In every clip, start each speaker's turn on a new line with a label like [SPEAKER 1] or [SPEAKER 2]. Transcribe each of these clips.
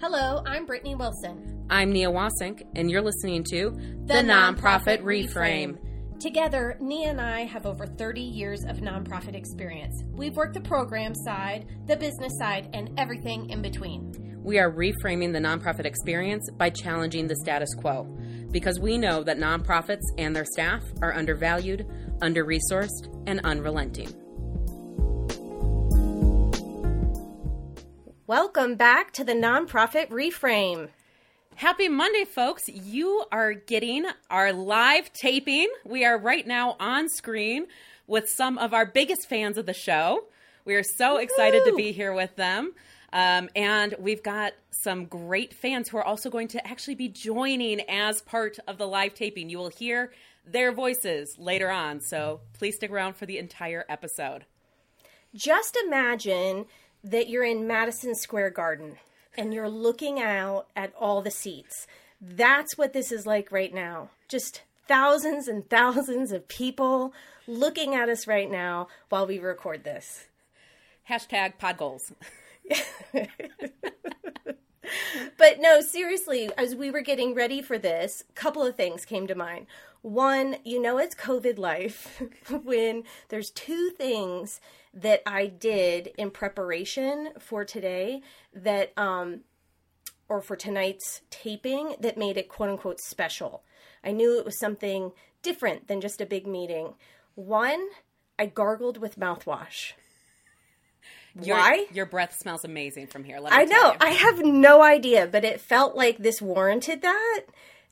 [SPEAKER 1] Hello, I'm Brittany Wilson.
[SPEAKER 2] I'm Nia Wasink, and you're listening to
[SPEAKER 1] The Nonprofit Reframe. Together, Nia and I have over 30 years of nonprofit experience. We've worked the program side, the business side, and everything in between.
[SPEAKER 2] We are reframing the nonprofit experience by challenging the status quo because we know that nonprofits and their staff are undervalued, under resourced, and unrelenting.
[SPEAKER 1] Welcome back to the Nonprofit Reframe.
[SPEAKER 2] Happy Monday, folks. You are getting our live taping. We are right now on screen with some of our biggest fans of the show. We are so excited to be here with them. Um, and we've got some great fans who are also going to actually be joining as part of the live taping. You will hear their voices later on. So please stick around for the entire episode.
[SPEAKER 1] Just imagine that you're in Madison Square Garden and you're looking out at all the seats. That's what this is like right now. Just thousands and thousands of people looking at us right now while we record this.
[SPEAKER 2] Hashtag pod goals.
[SPEAKER 1] but no, seriously, as we were getting ready for this, a couple of things came to mind. One, you know, it's COVID life when there's two things that I did in preparation for today that, um, or for tonight's taping that made it quote unquote special. I knew it was something different than just a big meeting. One, I gargled with mouthwash.
[SPEAKER 2] Your,
[SPEAKER 1] Why?
[SPEAKER 2] Your breath smells amazing from here. Let me
[SPEAKER 1] I know. I have no idea, but it felt like this warranted that.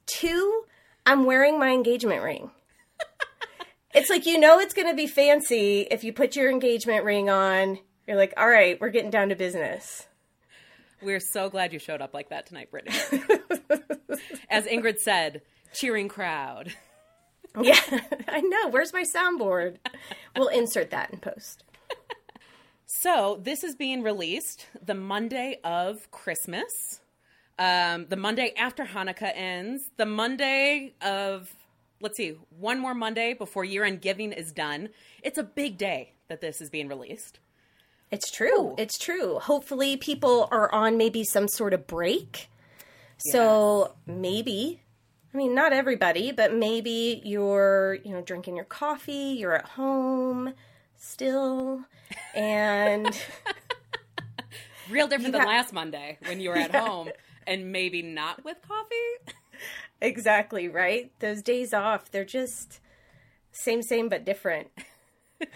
[SPEAKER 1] Two, I'm wearing my engagement ring. It's like you know it's going to be fancy if you put your engagement ring on. You're like, all right, we're getting down to business.
[SPEAKER 2] We're so glad you showed up like that tonight, Brittany. As Ingrid said, cheering crowd.
[SPEAKER 1] Yeah, I know. Where's my soundboard? We'll insert that in post.
[SPEAKER 2] So this is being released the Monday of Christmas, um, the Monday after Hanukkah ends, the Monday of let's see, one more Monday before year-end giving is done. It's a big day that this is being released.
[SPEAKER 1] It's true. It's true. Hopefully, people are on maybe some sort of break. So maybe, I mean, not everybody, but maybe you're, you know, drinking your coffee, you're at home still, and
[SPEAKER 2] Real different than
[SPEAKER 1] ha-
[SPEAKER 2] last Monday when you were at home and maybe not with coffee.
[SPEAKER 1] exactly right. Those days off, they're just same, same, but different.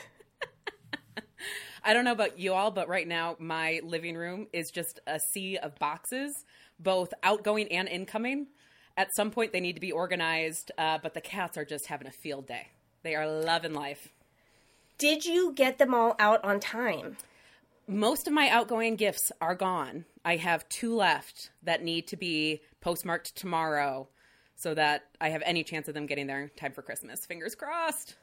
[SPEAKER 2] I don't know about you all, but right now my living room is just a sea of boxes, both outgoing and incoming. At some point, they need to be organized, uh, but the cats are just having a field day. They are loving life.
[SPEAKER 1] Did you get them all out on time?
[SPEAKER 2] Most of my outgoing gifts are gone. I have two left that need to be postmarked tomorrow so that I have any chance of them getting there in time for Christmas. Fingers crossed.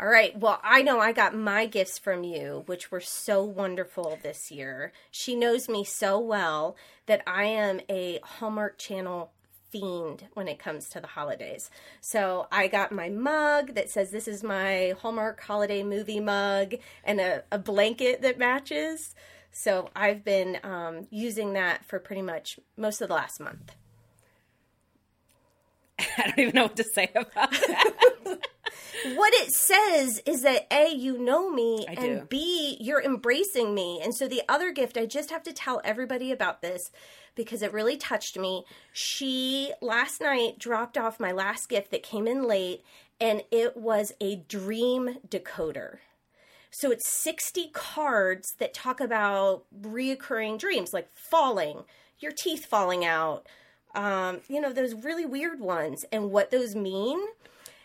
[SPEAKER 1] All right. Well, I know I got my gifts from you, which were so wonderful this year. She knows me so well that I am a Hallmark Channel fiend when it comes to the holidays. So I got my mug that says this is my Hallmark holiday movie mug and a, a blanket that matches. So I've been um, using that for pretty much most of the last month.
[SPEAKER 2] I don't even know what to say about that.
[SPEAKER 1] what it says is that a you know me
[SPEAKER 2] I
[SPEAKER 1] and
[SPEAKER 2] do.
[SPEAKER 1] b you're embracing me and so the other gift i just have to tell everybody about this because it really touched me she last night dropped off my last gift that came in late and it was a dream decoder so it's 60 cards that talk about reoccurring dreams like falling your teeth falling out um, you know those really weird ones and what those mean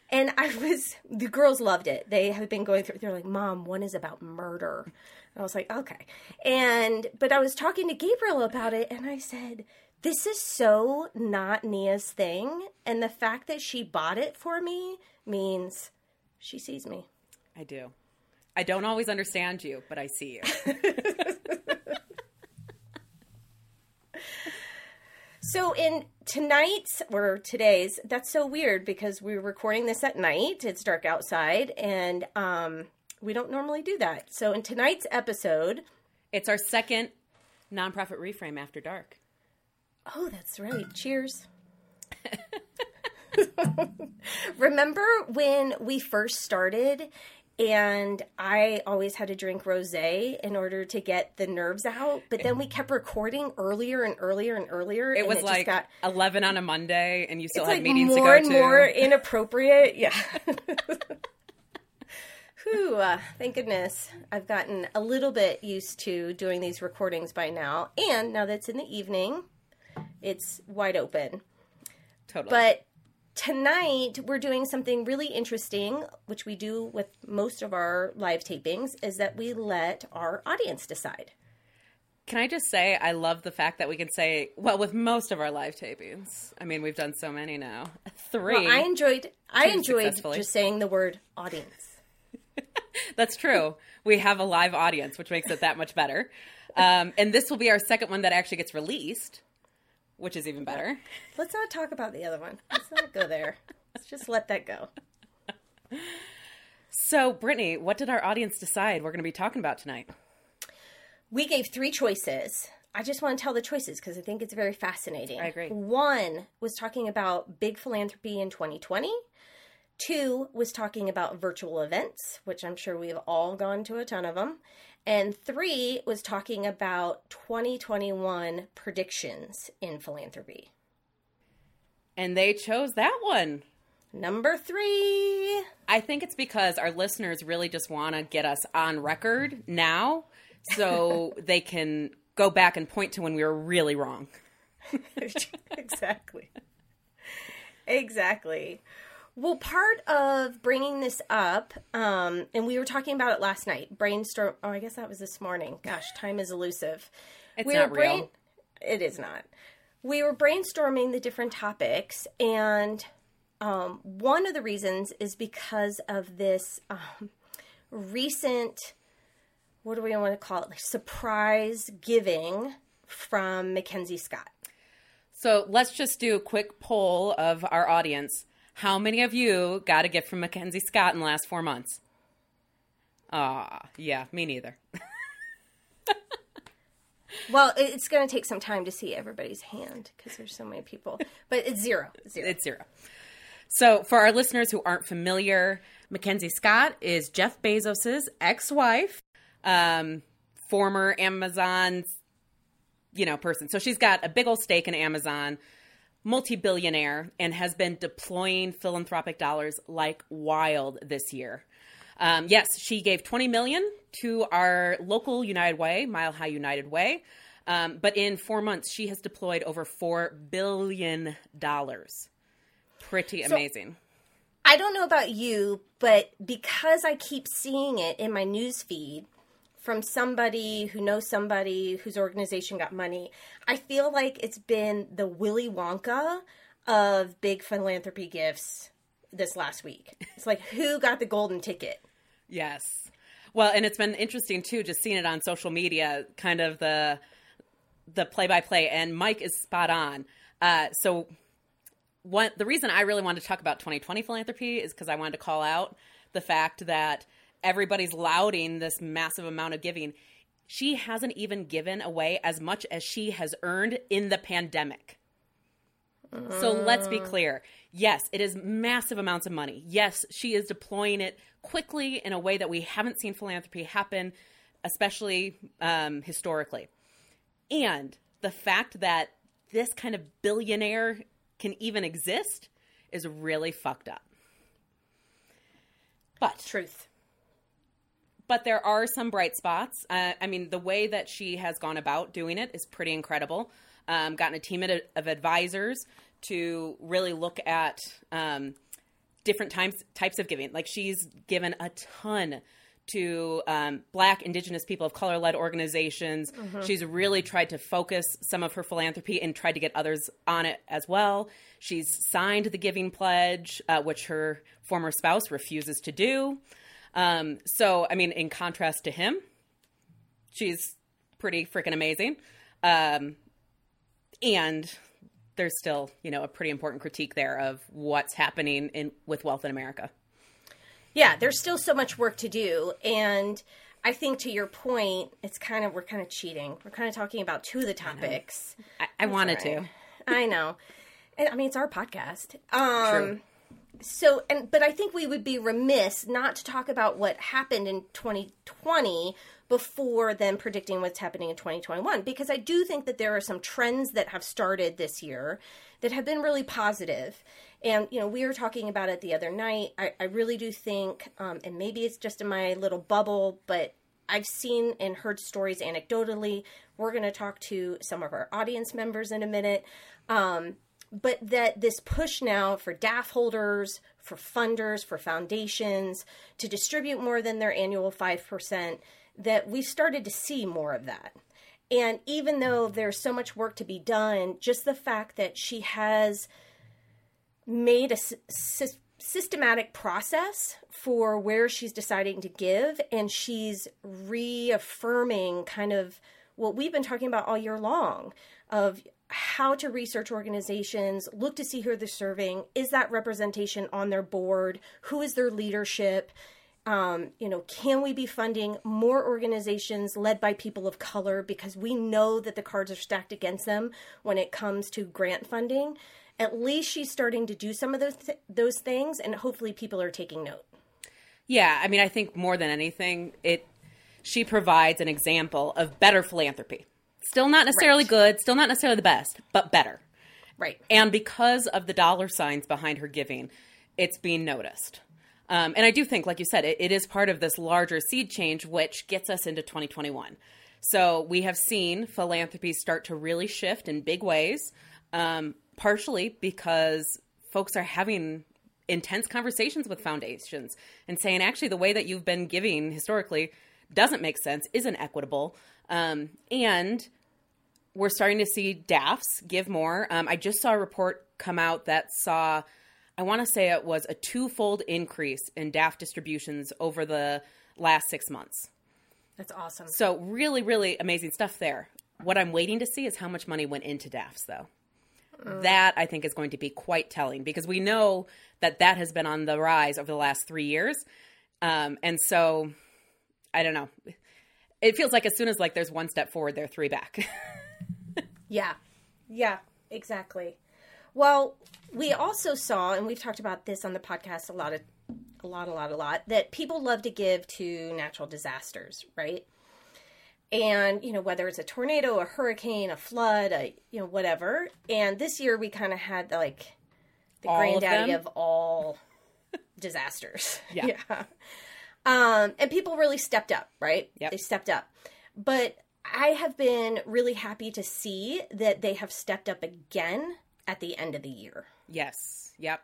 [SPEAKER 1] and I was, the girls loved it. They have been going through, they're like, Mom, one is about murder. And I was like, okay. And, but I was talking to Gabriel about it and I said, this is so not Nia's thing. And the fact that she bought it for me means she sees me.
[SPEAKER 2] I do. I don't always understand you, but I see you.
[SPEAKER 1] So in tonight's or today's, that's so weird because we're recording this at night. It's dark outside and um we don't normally do that. So in tonight's episode,
[SPEAKER 2] It's our second Nonprofit Reframe After Dark.
[SPEAKER 1] Oh, that's right. Cheers. Remember when we first started and I always had to drink rosé in order to get the nerves out, but then we kept recording earlier and earlier and earlier.
[SPEAKER 2] It
[SPEAKER 1] and
[SPEAKER 2] was
[SPEAKER 1] just
[SPEAKER 2] like
[SPEAKER 1] got,
[SPEAKER 2] 11 on a Monday and you still had
[SPEAKER 1] like
[SPEAKER 2] meetings
[SPEAKER 1] more
[SPEAKER 2] to go
[SPEAKER 1] and
[SPEAKER 2] to.
[SPEAKER 1] more inappropriate. Yeah. Whew, uh, thank goodness I've gotten a little bit used to doing these recordings by now. And now that it's in the evening, it's wide open.
[SPEAKER 2] totally.
[SPEAKER 1] But tonight we're doing something really interesting, which we do with most of our live tapings, is that we let our audience decide.
[SPEAKER 2] Can I just say, I love the fact that we can say, well, with most of our live tapings. I mean, we've done so many now. Three.
[SPEAKER 1] Well, I enjoyed I enjoyed just saying the word audience.
[SPEAKER 2] That's true. We have a live audience, which makes it that much better. Um, and this will be our second one that actually gets released, which is even better.
[SPEAKER 1] Let's not talk about the other one. Let's not go there. Let's just let that go.
[SPEAKER 2] So, Brittany, what did our audience decide we're going to be talking about tonight?
[SPEAKER 1] We gave three choices. I just want to tell the choices because I think it's very fascinating.
[SPEAKER 2] I agree.
[SPEAKER 1] One was talking about big philanthropy in 2020. Two was talking about virtual events, which I'm sure we've all gone to a ton of them. And three was talking about 2021 predictions in philanthropy.
[SPEAKER 2] And they chose that one.
[SPEAKER 1] Number three.
[SPEAKER 2] I think it's because our listeners really just want to get us on record now so they can go back and point to when we were really wrong.
[SPEAKER 1] exactly. Exactly. Well, part of bringing this up, um, and we were talking about it last night. Brainstorm. Oh, I guess that was this morning. Gosh, time is elusive.
[SPEAKER 2] It's
[SPEAKER 1] we
[SPEAKER 2] not real.
[SPEAKER 1] It is not. We were brainstorming the different topics, and um, one of the reasons is because of this um, recent. What do we want to call it? Like surprise giving from MacKenzie Scott.
[SPEAKER 2] So let's just do a quick poll of our audience. How many of you got a gift from MacKenzie Scott in the last four months? Ah, yeah, me neither.
[SPEAKER 1] Well, it's going to take some time to see everybody's hand because there's so many people. But it's zero. Zero.
[SPEAKER 2] It's zero. So, for our listeners who aren't familiar, MacKenzie Scott is Jeff Bezos's ex-wife, um, former Amazon, you know, person. So she's got a big old stake in Amazon, multi-billionaire, and has been deploying philanthropic dollars like wild this year. Um, yes, she gave 20 million to our local United Way, Mile High United Way. Um, but in four months, she has deployed over four billion dollars. Pretty amazing.
[SPEAKER 1] I don't know about you, but because I keep seeing it in my news feed from somebody who knows somebody whose organization got money, I feel like it's been the Willy Wonka of big philanthropy gifts this last week. It's like who got the golden ticket?
[SPEAKER 2] Yes. Well, and it's been interesting too, just seeing it on social media, kind of the the play by play. And Mike is spot on. Uh, so, what the reason I really wanted to talk about 2020 philanthropy is because I wanted to call out the fact that everybody's lauding this massive amount of giving. She hasn't even given away as much as she has earned in the pandemic. So let's be clear. Yes, it is massive amounts of money. Yes, she is deploying it quickly in a way that we haven't seen philanthropy happen, especially um, historically. And the fact that this kind of billionaire can even exist is really fucked up. But
[SPEAKER 1] Truth.
[SPEAKER 2] But there are some bright spots. Uh, I mean, the way that she has gone about doing it is pretty incredible. Um, gotten a team of, of advisors to really look at um, different times types of giving. Like she's given a ton to um, Black, Indigenous people of color led organizations. She's really tried to focus some of her philanthropy and tried to get others on it as well. She's signed the Giving Pledge, uh, which her former spouse refuses to do. Um, so, I mean, in contrast to him, she's pretty freaking amazing. Um, and there's still, you know, a pretty important critique there of what's happening in with wealth in America.
[SPEAKER 1] yeah, there's still so much work to do. And I think to your point, it's kind of we're kind of cheating. We're kind of talking about two of the topics.
[SPEAKER 2] I, I wanted
[SPEAKER 1] Right.
[SPEAKER 2] to.
[SPEAKER 1] I know. And, I mean, it's our podcast. Um,
[SPEAKER 2] True.
[SPEAKER 1] So, and but I think we would be remiss not to talk about what happened in 2020 before then predicting what's happening in 2021 because I do think that there are some trends that have started this year that have been really positive. And you know, we were talking about it the other night. I, I really do think, um, and maybe it's just in my little bubble, but I've seen and heard stories anecdotally. We're going to talk to some of our audience members in a minute. Um, but that this push now for DAF holders, for funders, for foundations to distribute more than their annual 5%, that we've started to see more of that. And even though there's so much work to be done, just the fact that she has made a sy- sy- systematic process for where she's deciding to give and she's reaffirming kind of what we've been talking about all year long of how to research organizations, look to see who they're serving, is that representation on their board, who is their leadership, um, you know, can we be funding more organizations led by people of color because we know that the cards are stacked against them when it comes to grant funding? At least she's starting to do some of those th- those things, and hopefully people are taking note.
[SPEAKER 2] Yeah, I mean, I think more than anything, it she provides an example of better philanthropy. Still not necessarily
[SPEAKER 1] Right.
[SPEAKER 2] good, still not necessarily the best, but better.
[SPEAKER 1] Right.
[SPEAKER 2] And because of the dollar signs behind her giving, it's being noticed. Um, and I do think, like you said, it, it is part of this larger seed change, which gets us into 2021. So we have seen philanthropy start to really shift in big ways, um, partially because folks are having intense conversations with foundations and saying, actually, the way that you've been giving historically doesn't make sense, isn't equitable. Um, and we're starting to see DAFs give more. Um, I just saw a report come out that saw, I want to say it was a twofold increase in DAF distributions over the last six months.
[SPEAKER 1] That's awesome.
[SPEAKER 2] So, really, really amazing stuff there. What I'm waiting to see is how much money went into DAFs, though. That I think is going to be quite telling because we know that that has been on the rise over the last three years. Um, and so, I don't know. It feels like as soon as like there's one step forward, they're three back.
[SPEAKER 1] Yeah. Yeah, exactly. Well, we also saw, and we've talked about this on the podcast a lot of a lot, a lot, a lot, that people love to give to natural disasters, right? And, you know, whether it's a tornado, a hurricane, a flood, a you know, whatever. And this year we kind of had like the
[SPEAKER 2] All
[SPEAKER 1] granddaddy
[SPEAKER 2] them?
[SPEAKER 1] of, all disasters.
[SPEAKER 2] Yeah.
[SPEAKER 1] Um, and people really stepped up, right?
[SPEAKER 2] Yep.
[SPEAKER 1] They stepped up. But I have been really happy to see that they have stepped up again at the end of the year.
[SPEAKER 2] Yes. Yep.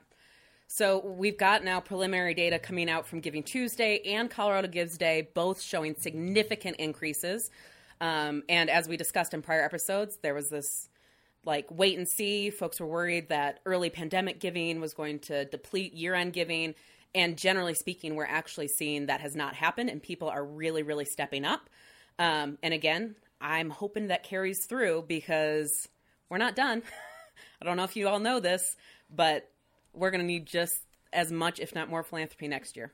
[SPEAKER 2] So we've got now preliminary data coming out from Giving Tuesday and Colorado Gives Day, both showing significant increases. Um, and as we discussed in prior episodes, there was this like wait and see. Folks were worried that early pandemic giving was going to deplete year end giving. And generally speaking, we're actually seeing that has not happened, and people are really, really stepping up. Um, and again, I'm hoping that carries through because we're not done. I don't know if you all know this, but we're going to need just as much, if not more, philanthropy next year.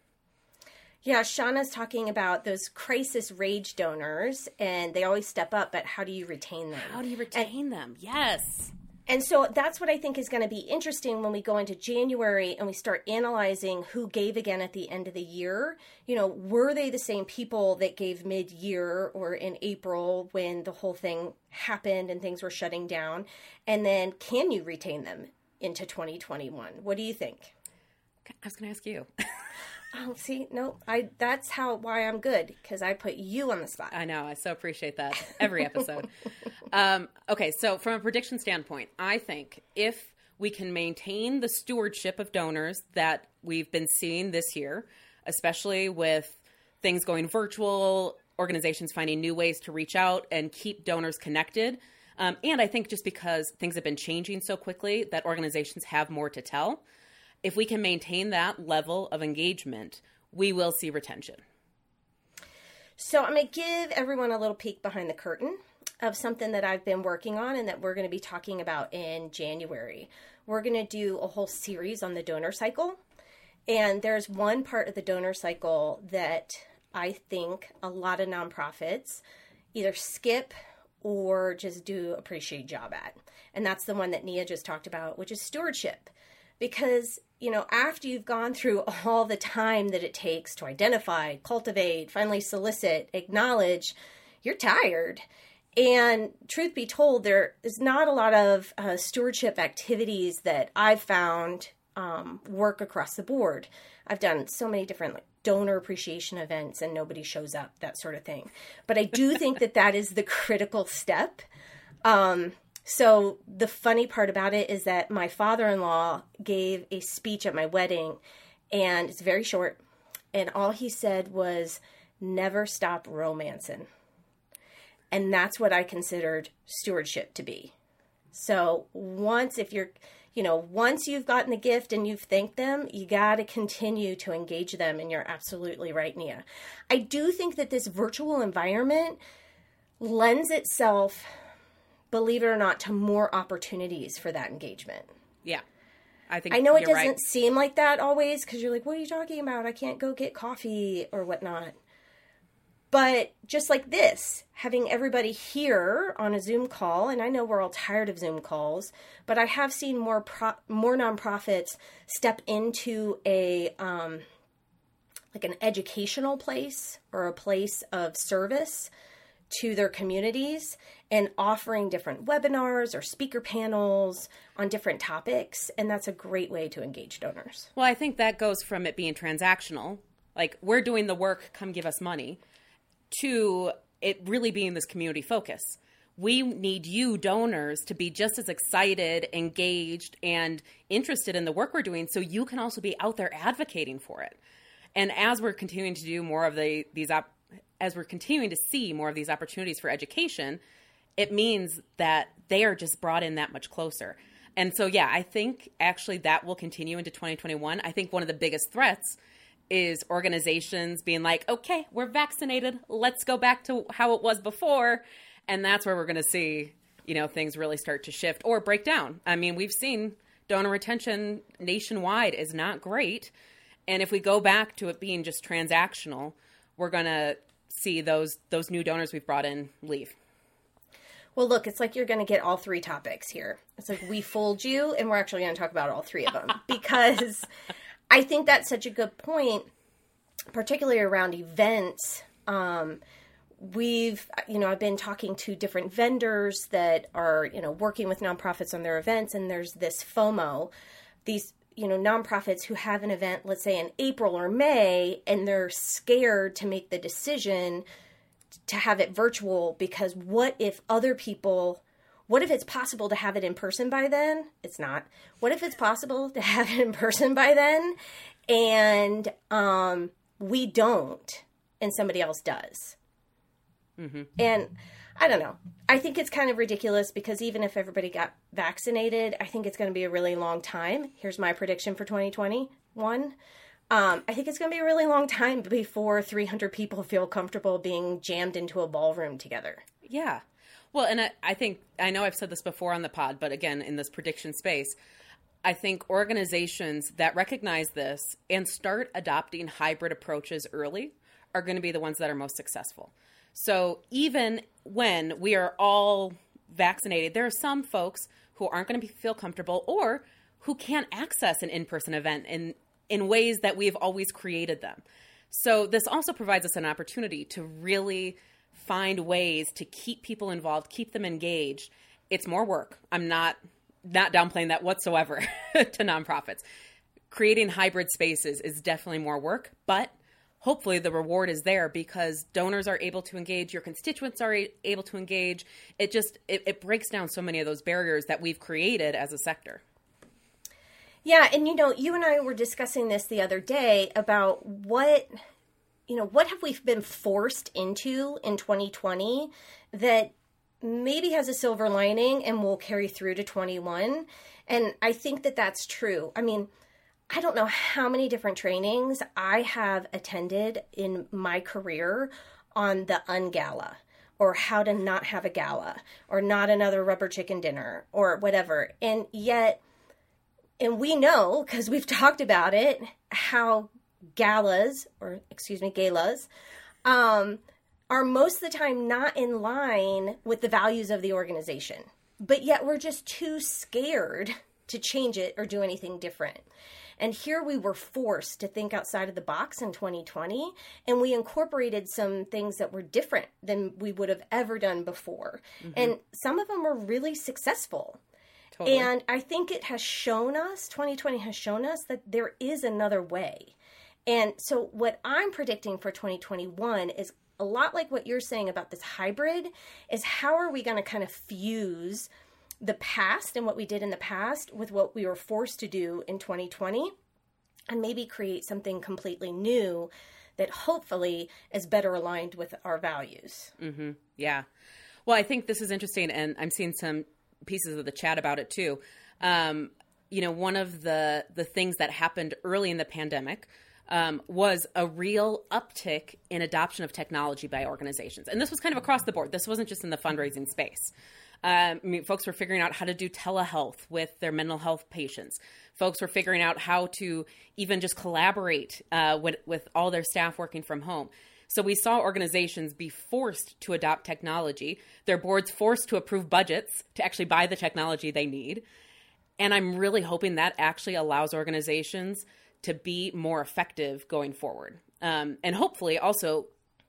[SPEAKER 1] Yeah, Shauna's talking about those crisis rage donors, and they always step up, but how do you retain them?
[SPEAKER 2] How do you retain them? Yes.
[SPEAKER 1] And so that's what I think is going to be interesting when we go into January and we start analyzing who gave again at the end of the year. You know, were they the same people that gave mid year or in April when the whole thing happened and things were shutting down? And then can you retain them into 2021? What do you think?
[SPEAKER 2] I was going to ask you.
[SPEAKER 1] Oh, see, no, I that's how why I'm good because I put you on the spot.
[SPEAKER 2] I know. I so appreciate that every episode. um, okay, so from a prediction standpoint, I think if we can maintain the stewardship of donors that we've been seeing this year, especially with things going virtual, organizations finding new ways to reach out and keep donors connected. Um, and I think just because things have been changing so quickly that organizations have more to tell, if we can maintain that level of engagement, we will see retention.
[SPEAKER 1] So I'm going to give everyone a little peek behind the curtain of something that I've been working on and that we're going to be talking about in January. We're going to do a whole series on the donor cycle. And there's one part of the donor cycle that I think a lot of nonprofits either skip or just do a pretty shitty job at. And that's the one that Nia just talked about, which is stewardship. Because, you know, after you've gone through all the time that it takes to identify, cultivate, finally solicit, acknowledge, you're tired. And truth be told, there is not a lot of uh, stewardship activities that I've found um, work across the board. I've done so many different like, donor appreciation events and nobody shows up, that sort of thing. But I do think that that is the critical step. Um, so the funny part about it is that my father-in-law gave a speech at my wedding and it's very short and all he said was never stop romancing. And that's what I considered stewardship to be. So once if you're you know, once you've gotten the gift and you've thanked them, you got to continue to engage them. And you're absolutely right, Nia. I do think that this virtual environment lends itself, believe it or not, to more opportunities for that engagement.
[SPEAKER 2] Yeah. I think
[SPEAKER 1] I know it doesn't
[SPEAKER 2] right.
[SPEAKER 1] seem like that always because you're like, what are you talking about? I can't go get coffee or whatnot. But just like this, having everybody here on a Zoom call, and I know we're all tired of Zoom calls, but I have seen more pro- more nonprofits step into a um, like an educational place or a place of service to their communities and offering different webinars or speaker panels on different topics and that's a great way to engage donors.
[SPEAKER 2] Well, I think that goes from it being transactional, like we're doing the work, come give us money, to it really being this community focus. We need you donors to be just as excited, engaged, and interested in the work we're doing so you can also be out there advocating for it. And as we're continuing to do more of the these op- as we're continuing to see more of these opportunities for education, it means that they are just brought in that much closer. And so yeah, I think actually that will continue into 2021. I think one of the biggest threats is organizations being like, okay, we're vaccinated. Let's go back to how it was before. And that's where we're going to see, you know, things really start to shift or break down. I mean, we've seen donor retention nationwide is not great. And if we go back to it being just transactional, we're going to see those those new donors we've brought in leave.
[SPEAKER 1] Well, look, it's like you're going to get all three topics here. It's like we fooled you, and we're actually going to talk about all three of them because I think that's such a good point, particularly around events. Um, we've, you know, I've been talking to different vendors that are, you know, working with nonprofits on their events, and there's this FOMO, these, you know, nonprofits who have an event, let's say in April or May, and they're scared to make the decision to have it virtual because what if other people what if it's possible to have it in person by then? It's not. What if it's possible to have it in person by then and um, we don't and somebody else does? Mm-hmm. And I don't know. I think it's kind of ridiculous because even if everybody got vaccinated, I think it's going to be a really long time. Here's my prediction for 2021. Um, I think it's going to be a really long time before 300 people feel comfortable being jammed into a ballroom together.
[SPEAKER 2] Yeah. Well, and I, I think I know I've said this before on the pod, but again, in this prediction space, I think organizations that recognize this and start adopting hybrid approaches early are going to be the ones that are most successful. So even when we are all vaccinated, there are some folks who aren't going to feel comfortable or who can't access an in-person event in in ways that we've always created them. So this also provides us an opportunity to really find ways to keep people involved, keep them engaged. It's more work. I'm not not downplaying that whatsoever to nonprofits. Creating hybrid spaces is definitely more work, but hopefully the reward is there because donors are able to engage your constituents are able to engage it just it, it, breaks down so many of those barriers that we've created as a sector
[SPEAKER 1] yeah and you know you and i were discussing this the other day about what you know, what have we been forced into in 2020 that maybe has a silver lining and will carry through to 21? And I think that that's true. I mean, I don't know how many different trainings I have attended in my career on the ungala or how to not have a gala or not another rubber chicken dinner or whatever. And yet, and we know because we've talked about it, how galas, or excuse me, galas, um, are most of the time not in line with the values of the organization. But yet we're just too scared to change it or do anything different. And here we were forced to think outside of the box in 2020, and we incorporated some things that were different than we would have ever done before. Mm-hmm. And some of them were really successful. Totally. And I think it has shown us, 2020 has shown us that there is another way. And so, what I'm predicting for 2021 is a lot like what you're saying about this hybrid is how are we going to kind of fuse the past and what we did in the past with what we were forced to do in 2020 and maybe create something completely new that hopefully is better aligned with our values.
[SPEAKER 2] Mm-hmm. Yeah. Well, I think this is interesting, and I'm seeing some pieces of the chat about it too. Um, you know, one of the the things that happened early in the pandemic um, was a real uptick in adoption of technology by organizations, and this was kind of across the board. This wasn't just in the fundraising space. Um, I mean, folks were figuring out how to do telehealth with their mental health patients. Folks were figuring out how to even just collaborate uh, with, with all their staff working from home. So we saw organizations be forced to adopt technology, their boards forced to approve budgets to actually buy the technology they need. And I'm really hoping that actually allows organizations to be more effective going forward. Um, and hopefully also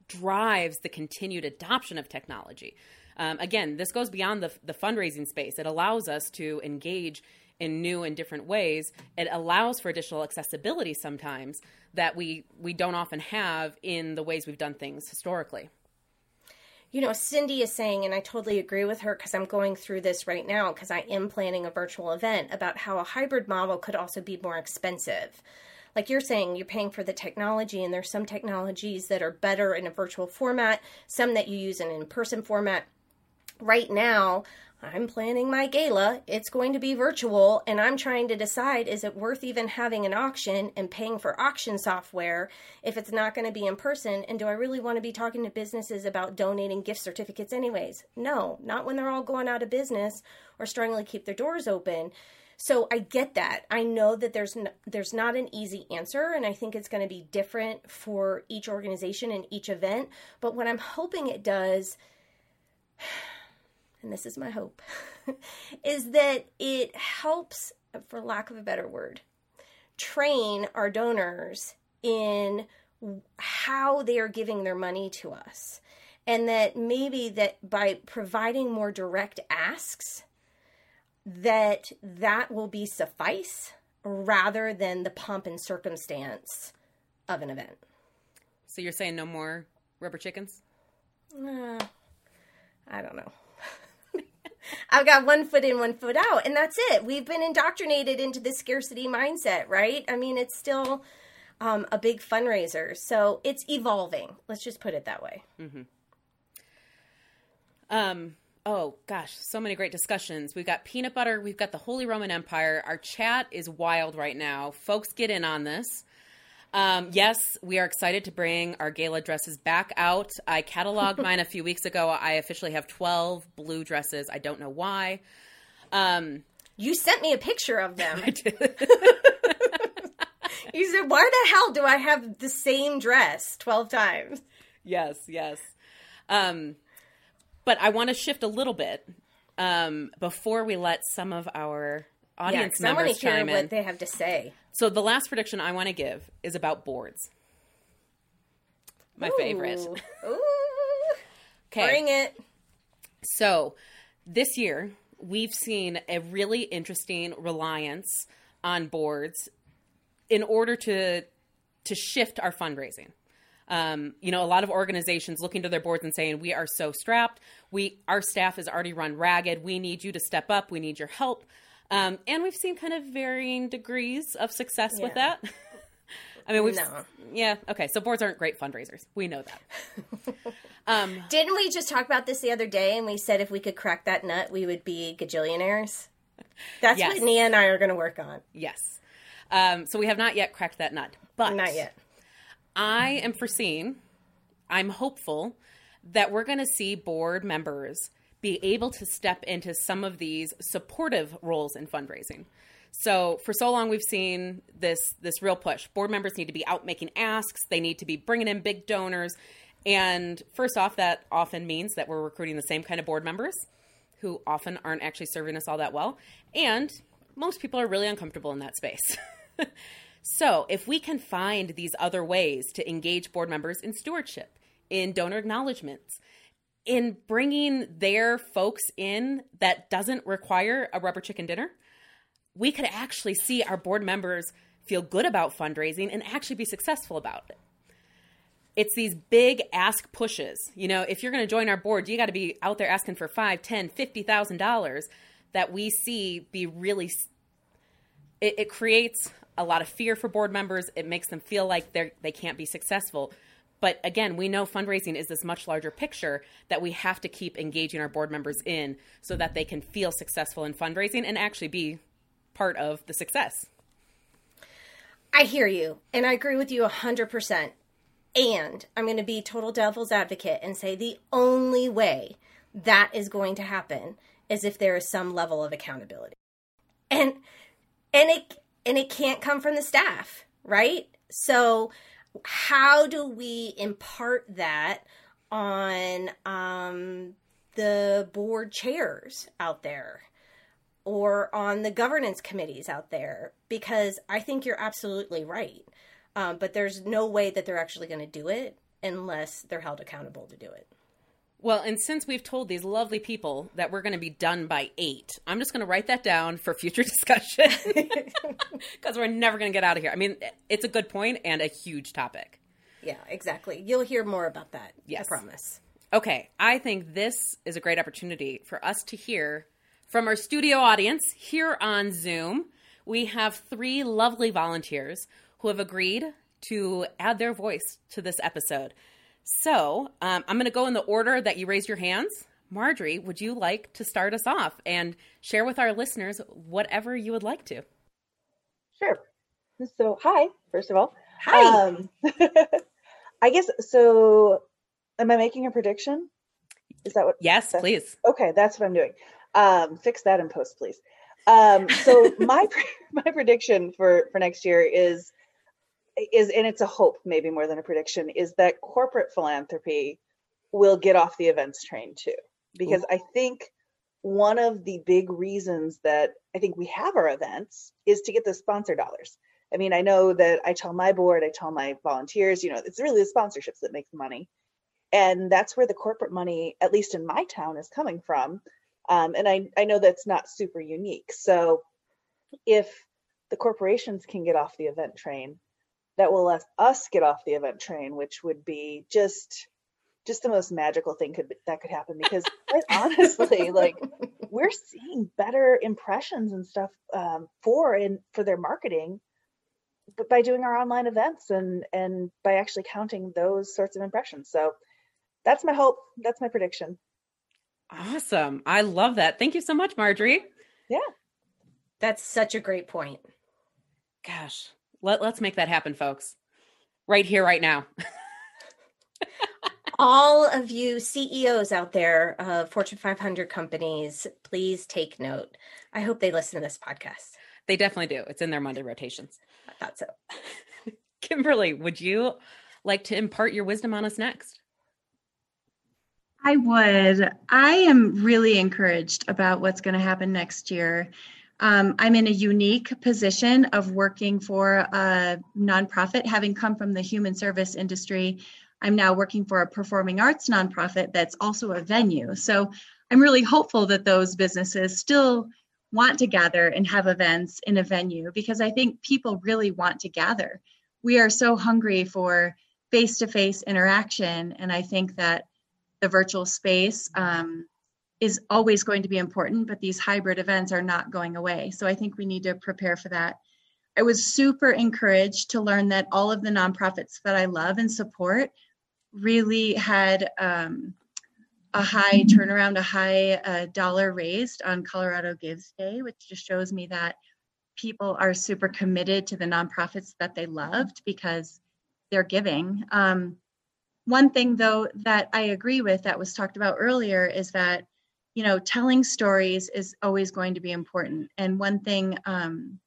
[SPEAKER 2] drives the continued adoption of technology. Um, again, this goes beyond the, the fundraising space. It allows us to engage in new and different ways. It allows for additional accessibility sometimes that we we don't often have in the ways we've done things historically.
[SPEAKER 1] You know, Cindy is saying, and I totally agree with her because I'm going through this right now because I am planning a virtual event about how a hybrid model could also be more expensive like you're saying, you're paying for the technology, and there's some technologies that are better in a virtual format, some that you use in an in person format right now, I'm planning my gala. It's going to be virtual, and I'm trying to decide is it worth even having an auction and paying for auction software if it's not going to be in person? And do I really want to be talking to businesses about donating gift certificates, anyways? No, not when they're all going out of business or struggling to keep their doors open. So I get that. I know that there's no, there's not an easy answer, and I think it's going to be different for each organization and each event. But what I'm hoping it does and this is my hope, is that it helps, for lack of a better word, train our donors in how they are giving their money to us. And that maybe that by providing more direct asks, that that will be suffice rather than the pomp and circumstance of an event.
[SPEAKER 2] So you're saying no more rubber chickens?
[SPEAKER 1] Uh, I don't know. I've got one foot in, one foot out, and that's it. We've been indoctrinated into the scarcity mindset, right? I mean, it's still um, a big fundraiser, so it's evolving. Let's just put it that way.
[SPEAKER 2] Mm-hmm. Um. Oh gosh, so many great discussions. We've got peanut butter. We've got the Holy Roman Empire. Our chat is wild right now. Folks, get in on this. Um, yes, we are excited to bring our gala dresses back out. I cataloged mine a few weeks ago. I officially have 12 blue dresses. I don't know why. Um,
[SPEAKER 1] you sent me a picture of them. I did. you said, why the hell do I have the same dress 12 times?
[SPEAKER 2] Yes, yes. Um, but I want to shift a little bit um, before we let some of our audience yeah, members chime in.
[SPEAKER 1] what they have to say.
[SPEAKER 2] So the last prediction I want to give is about boards. My Ooh. favorite.
[SPEAKER 1] Ooh. Okay. Bring it.
[SPEAKER 2] So this year we've seen a really interesting reliance on boards in order to to shift our fundraising. Um, you know, a lot of organizations looking to their boards and saying, "We are so strapped. We our staff is already run ragged. We need you to step up. We need your help." Um, and we've seen kind of varying degrees of success yeah. with that. I mean, we've no. yeah okay. So boards aren't great fundraisers. We know that.
[SPEAKER 1] um, Didn't we just talk about this the other day? And we said if we could crack that nut, we would be gajillionaires. That's yes. what Nia and I are going to work on.
[SPEAKER 2] Yes. Um, so we have not yet cracked that nut, but
[SPEAKER 1] not yet.
[SPEAKER 2] I am foreseeing. I'm hopeful that we're going to see board members be able to step into some of these supportive roles in fundraising. So for so long, we've seen this this real push. Board members need to be out making asks. They need to be bringing in big donors. And first off, that often means that we're recruiting the same kind of board members who often aren't actually serving us all that well. And most people are really uncomfortable in that space. so if we can find these other ways to engage board members in stewardship, in donor acknowledgments, in bringing their folks in that doesn't require a rubber chicken dinner, we could actually see our board members feel good about fundraising and actually be successful about it. It's these big ask pushes. You know, if you're going to join our board, you got to be out there asking for five, ten, fifty thousand dollars. That we see be really, it, it creates a lot of fear for board members. It makes them feel like they they can't be successful. But again, we know fundraising is this much larger picture that we have to keep engaging our board members in so that they can feel successful in fundraising and actually be part of the success.
[SPEAKER 1] I hear you, and I agree with you 100%. And I'm going to be total devil's advocate and say the only way that is going to happen is if there is some level of accountability. And and it and it can't come from the staff, right? So how do we impart that on um, the board chairs out there or on the governance committees out there? Because I think you're absolutely right. Um, but there's no way that they're actually going to do it unless they're held accountable to do it.
[SPEAKER 2] Well, and since we've told these lovely people that we're going to be done by eight, I'm just going to write that down for future discussion because we're never going to get out of here. I mean, it's a good point and a huge topic.
[SPEAKER 1] Yeah, exactly. You'll hear more about that. Yes. I promise.
[SPEAKER 2] Okay. I think this is a great opportunity for us to hear from our studio audience here on Zoom. We have three lovely volunteers who have agreed to add their voice to this episode. So um, I'm going to go in the order that you raise your hands. Marjorie, would you like to start us off and share with our listeners whatever you would like to?
[SPEAKER 3] Sure. So, hi, first of all.
[SPEAKER 1] Hi. Um,
[SPEAKER 3] I guess so. Am I making a prediction? Is that what?
[SPEAKER 2] Yes, please.
[SPEAKER 3] Okay, that's what I'm doing. Um, fix that in post, please. Um, so my my prediction for for next year is is and it's a hope maybe more than a prediction is that corporate philanthropy will get off the events train too. Because Ooh. i think one of the big reasons that i think we have our events is to get the sponsor dollars. I mean i know that i tell my board i tell my volunteers you know it's really the sponsorships that make the money. And that's where the corporate money at least in my town is coming from. Um, and I, I know that's not super unique. So if the corporations can get off the event train that will let us get off the event train, which would be just just the most magical thing could that could happen because quite honestly like we're seeing better impressions and stuff um, for in for their marketing but by doing our online events and and by actually counting those sorts of impressions. So that's my hope. That's my prediction.
[SPEAKER 2] Awesome. I love that. Thank you so much marjorie.
[SPEAKER 3] Yeah.
[SPEAKER 1] That's such a great point.
[SPEAKER 2] Gosh let, let's make that happen, folks. Right here, right now.
[SPEAKER 1] All of you CEOs out there of Fortune 500 companies, please take note. I hope they listen to this podcast.
[SPEAKER 2] They definitely do. It's in their Monday rotations.
[SPEAKER 1] I thought so.
[SPEAKER 2] Kimberly, would you like to impart your wisdom on us next?
[SPEAKER 4] I would. I am really encouraged about what's going to happen next year. Um, I'm in a unique position of working for a nonprofit, having come from the human service industry. I'm now working for a performing arts nonprofit that's also a venue. So I'm really hopeful that those businesses still want to gather and have events in a venue because I think people really want to gather. We are so hungry for face to face interaction. And I think that the virtual space um, is always going to be important, but these hybrid events are not going away. So I think we need to prepare for that. I was super encouraged to learn that all of the nonprofits that I love and support really had um, a high turnaround, a high uh, dollar raised on Colorado Gives Day, which just shows me that people are super committed to the nonprofits that they loved because they're giving. Um, one thing, though, that I agree with that was talked about earlier is that you know, telling stories is always going to be important. And one thing um,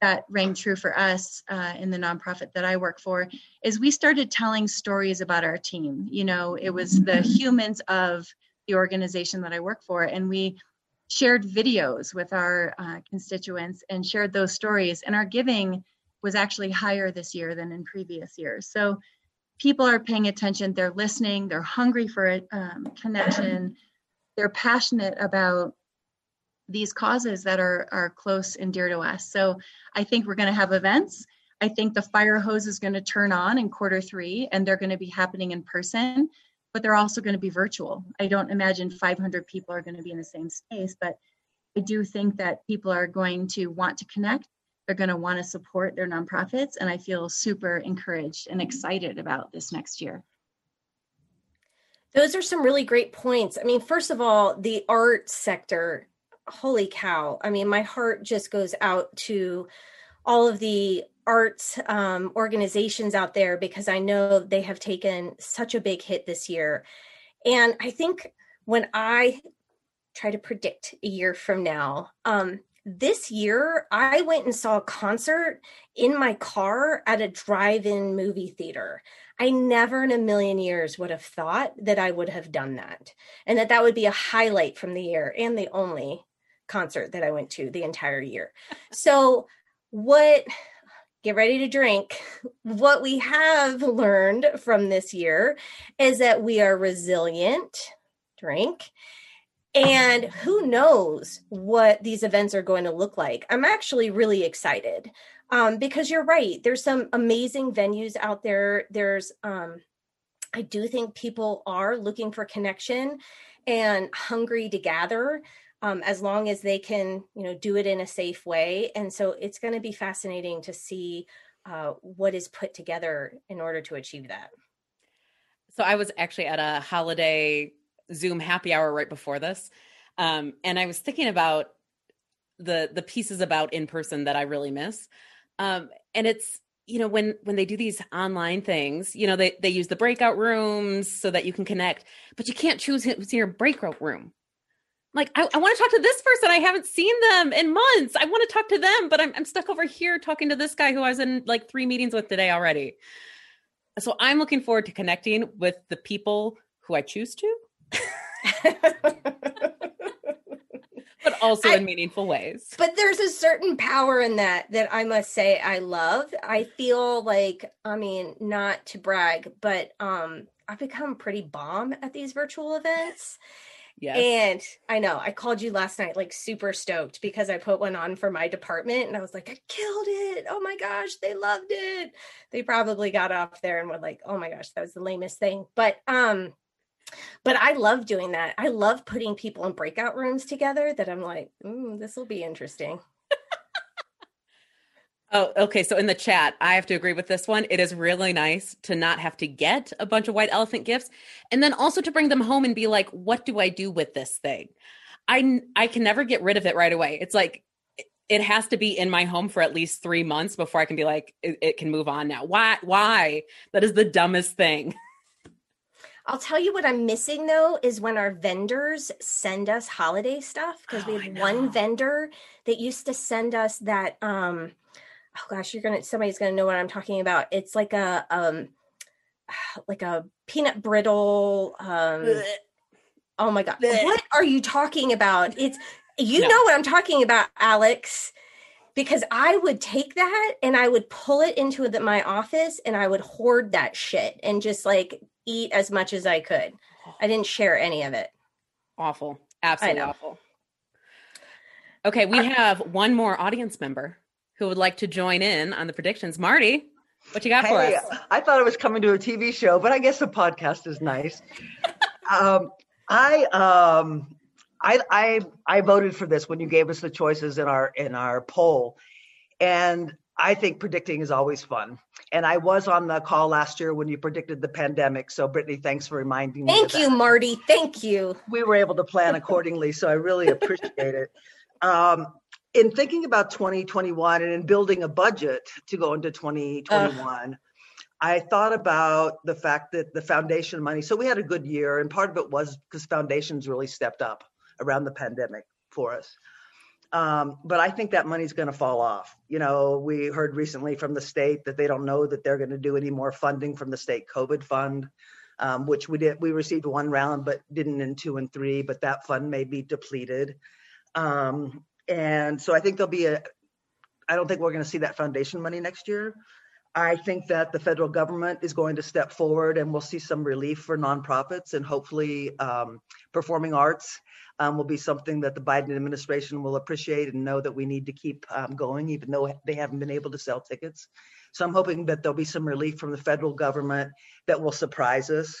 [SPEAKER 4] that rang true for us uh, in the nonprofit that I work for is we started telling stories about our team. You know, it was the humans of the organization that I work for, and we shared videos with our uh, constituents and shared those stories. And our giving was actually higher this year than in previous years. So people are paying attention, they're listening, they're hungry for um, connection they're passionate about these causes that are are close and dear to us. So I think we're going to have events. I think the fire hose is going to turn on in quarter three, and they're going to be happening in person, but they're also going to be virtual. I don't imagine 500 people are going to be in the same space, but I do think that people are going to want to connect. They're going to want to support their nonprofits, and I feel super encouraged and excited about this next year.
[SPEAKER 1] Those are some really great points. I mean, first of all, the art sector, holy cow. I mean, my heart just goes out to all of the arts um, organizations out there because I know they have taken such a big hit this year. And I think when I try to predict a year from now, um, this year I went and saw a concert in my car at a drive in movie theater. I never in a million years would have thought that I would have done that and that that would be a highlight from the year and the only concert that I went to the entire year. so, what get ready to drink. What we have learned from this year is that we are resilient, drink, and who knows what these events are going to look like. I'm actually really excited um, because you're right. There's some amazing venues out there. There's, um, I do think people are looking for connection and hungry to gather. Um, as long as they can, you know, do it in a safe way, and so it's going to be fascinating to see uh, what is put together in order to achieve that.
[SPEAKER 2] So I was actually at a holiday Zoom happy hour right before this, um, and I was thinking about the the pieces about in person that I really miss. Um, and it's you know when when they do these online things you know they, they use the breakout rooms so that you can connect but you can't choose who's in your breakout room. Like I, I want to talk to this person. I haven't seen them in months. I want to talk to them but I'm, I'm stuck over here talking to this guy who i was in like three meetings with today already. So i'm looking forward to connecting with the people who i choose to but also I, in meaningful ways.
[SPEAKER 1] But there's a certain power in that that I must say I love. I feel like I mean not to brag, but um I've become pretty bomb at these virtual events. Yes. And I know I called you last night like super stoked because I put one on for my department and I was like, I killed it. Oh my gosh, they loved it. They probably got off there and were like, oh my gosh, that was the lamest thing. But um but I love doing that. I love putting people in breakout rooms together that I'm like, this will be interesting.
[SPEAKER 2] oh, okay. So in the chat, I have to agree with this one. It is really nice to not have to get a bunch of white elephant gifts and then also to bring them home and be like, what do I do with this thing? I I can never get rid of it right away. It's like it has to be in my home for at least three months before I can be like, it, it can move on now. Why? Why? That is the dumbest thing.
[SPEAKER 1] I'll tell you what I'm missing though is when our vendors send us holiday stuff because oh, we have one vendor that used to send us that um oh gosh you're gonna somebody's gonna know what I'm talking about. It's like a um like a peanut brittle um oh my god what are you talking about? It's you no. know what I'm talking about Alex because I would take that and I would pull it into the, my office and I would hoard that shit and just like eat as much as I could. I didn't share any of it.
[SPEAKER 2] Awful. Absolutely awful. Okay, we have one more audience member who would like to join in on the predictions. Mardi, what you got hey, for us?
[SPEAKER 5] I thought I was coming to a TV show, but I guess a podcast is nice. um, I um, I I I voted for this when you gave us the choices in our in our poll, and I think predicting is always fun. And I was on the call last year when you predicted the pandemic. So, Brittany, thanks for reminding
[SPEAKER 1] me. Thank you, Mardi. Thank you.
[SPEAKER 5] We were able to plan accordingly. so, I really appreciate it. Um, in thinking about 2021 and in building a budget to go into 2021, uh. I thought about the fact that the foundation money, so we had a good year, and part of it was because foundations really stepped up around the pandemic for us. Um, but I think that money's going to fall off. You know, we heard recently from the state that they don't know that they're going to do any more funding from the state COVID fund, um, which we did. We received one round, but didn't in two and three. But that fund may be depleted, um, and so I think there'll be a. I don't think we're going to see that foundation money next year. I think that the federal government is going to step forward and we'll see some relief for nonprofits and hopefully um, performing arts um, will be something that the Biden administration will appreciate and know that we need to keep um, going, even though they haven't been able to sell tickets. So I'm hoping that there'll be some relief from the federal government that will surprise us.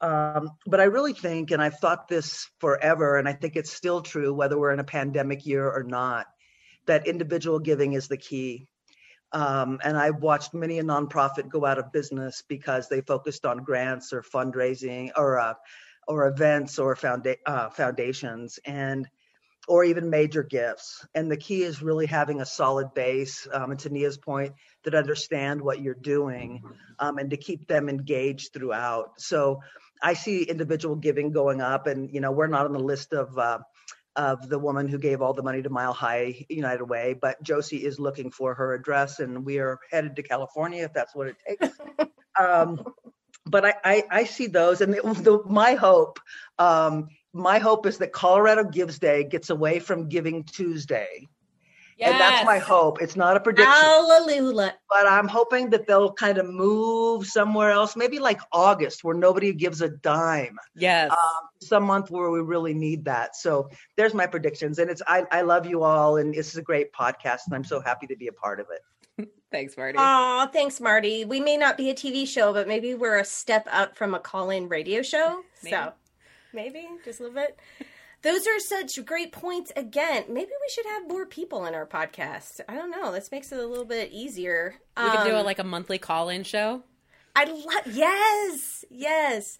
[SPEAKER 5] Um, but I really think, and I've thought this forever, and I think it's still true, whether we're in a pandemic year or not, that individual giving is the key. Um, and I've watched many a nonprofit go out of business because they focused on grants or fundraising or uh, or events or founda- uh, foundations and or even major gifts. And the key is really having a solid base, um, and to Nia's point, that understand what you're doing um, and to keep them engaged throughout. So I see individual giving going up, and you know we're not on the list of uh, of the woman who gave all the money to Mile High United Way, but Josie is looking for her address, and we are headed to California if that's what it takes. um, but I, I, I, see those, and the, the, my hope, um, my hope is that Colorado Gives Day gets away from Giving Tuesday Yes. And that's my hope. It's not a prediction.
[SPEAKER 1] Hallelujah.
[SPEAKER 5] But I'm hoping that they'll kind of move somewhere else, maybe like August, where nobody gives a dime.
[SPEAKER 2] Yes. Um,
[SPEAKER 5] some month where we really need that. So there's my predictions. And it's I, I love you all and this is a great podcast and I'm so happy to be a part of it.
[SPEAKER 2] thanks, Mardi.
[SPEAKER 1] Oh, thanks, Mardi. We may not be a TV show, but maybe we're a step up from a call-in radio show. Maybe. So maybe just a little bit. Those are such great points. Again, maybe we should have more people in our podcast. I don't know. This makes it a little bit easier.
[SPEAKER 2] We um, could do a, um, like a monthly call-in show.
[SPEAKER 1] I love. Yes, yes.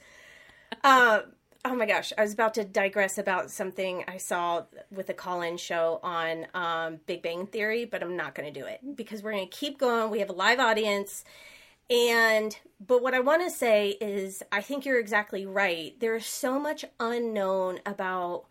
[SPEAKER 1] Um. Oh my gosh, I was about to digress about something I saw with a call-in show on um, Big Bang Theory, but I'm not going to do it because we're going to keep going. We have a live audience, and but what I want to say is, I think you're exactly right. There's so much unknown about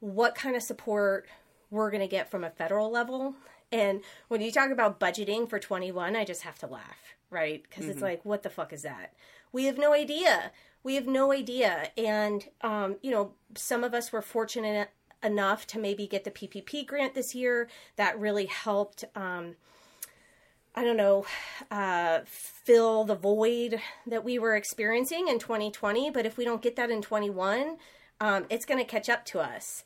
[SPEAKER 1] what kind of support we're going to get from a federal level. And when you talk about budgeting for 21, I just have to laugh, right? Because mm-hmm. it's like, what the fuck is that? We have no idea. We have no idea. And, um, you know, some of us were fortunate enough to maybe get the PPP grant this year. That really helped. Um, I don't know, uh, fill the void that we were experiencing in 2020. But if we don't get that in 21, um, it's going to catch up to us.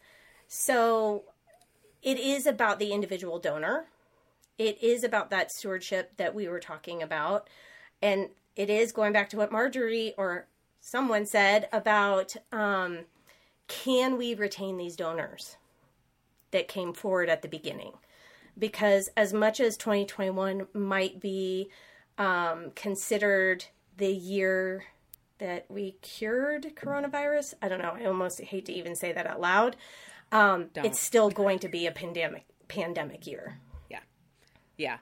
[SPEAKER 1] So it is about the individual donor. It is about that stewardship that we were talking about. And it is going back to what Marjorie or someone said about um, can we retain these donors that came forward at the beginning? because as much as 2021 might be um, considered the year that we cured coronavirus, I don't know. I almost hate to even say that out loud. Um, it's still going to be a pandemic pandemic year.
[SPEAKER 2] Yeah, yeah.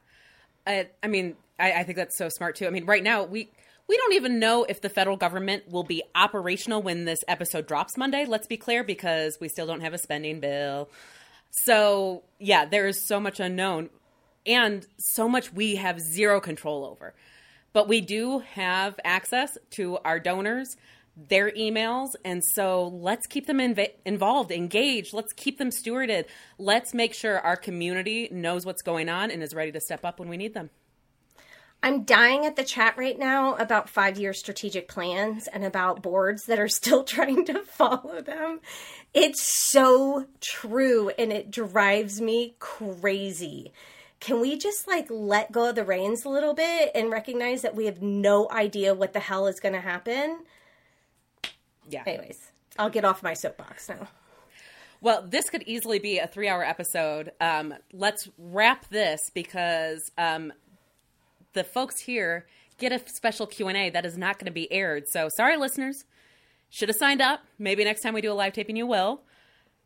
[SPEAKER 2] I, I mean, I, I think that's so smart too. I mean, right now we we don't even know if the federal government will be operational when this episode drops Monday. Let's be clear, because we still don't have a spending bill. So, yeah, there is so much unknown and so much we have zero control over. But we do have access to our donors, their emails, and so let's keep them inv- involved, engaged. Let's keep them stewarded. Let's make sure our community knows what's going on and is ready to step up when we need them.
[SPEAKER 1] I'm dying at the chat right now about five year strategic plans and about boards that are still trying to follow them. It's so true and it drives me crazy. Can we just like let go of the reins a little bit and recognize that we have no idea what the hell is going to happen?
[SPEAKER 2] Yeah.
[SPEAKER 1] Anyways, I'll get off my soapbox now.
[SPEAKER 2] Well, this could easily be a three-hour episode. Um, let's wrap this because um, the folks here get a special Q&A that is not going to be aired. So sorry, listeners. Should have signed up. Maybe next time we do a live taping, you will.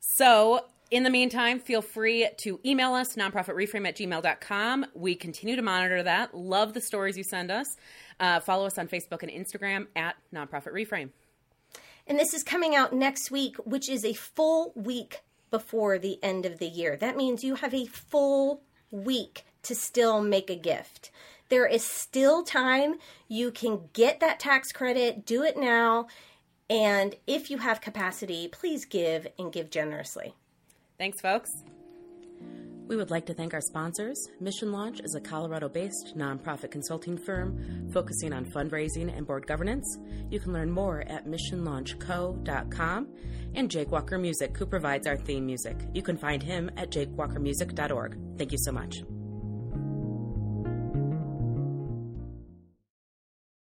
[SPEAKER 2] So in the meantime, feel free to email us, nonprofitreframe at gmail.com. We continue to monitor that. Love the stories you send us. Uh, follow us on Facebook and Instagram at Nonprofit Reframe.
[SPEAKER 1] And this is coming out next week, which is a full week before the end of the year. That means you have a full week to still make a gift. There is still time. You can get that tax credit, do it now. And if you have capacity, please give and give generously.
[SPEAKER 2] Thanks, folks. We would like to thank our sponsors. Mission Launch is a Colorado based nonprofit consulting firm focusing on fundraising and board governance. You can learn more at missionlaunchco.com. And Jake Walker Music, who provides our theme music. You can find him at jakewalkermusic.org. Thank you so much.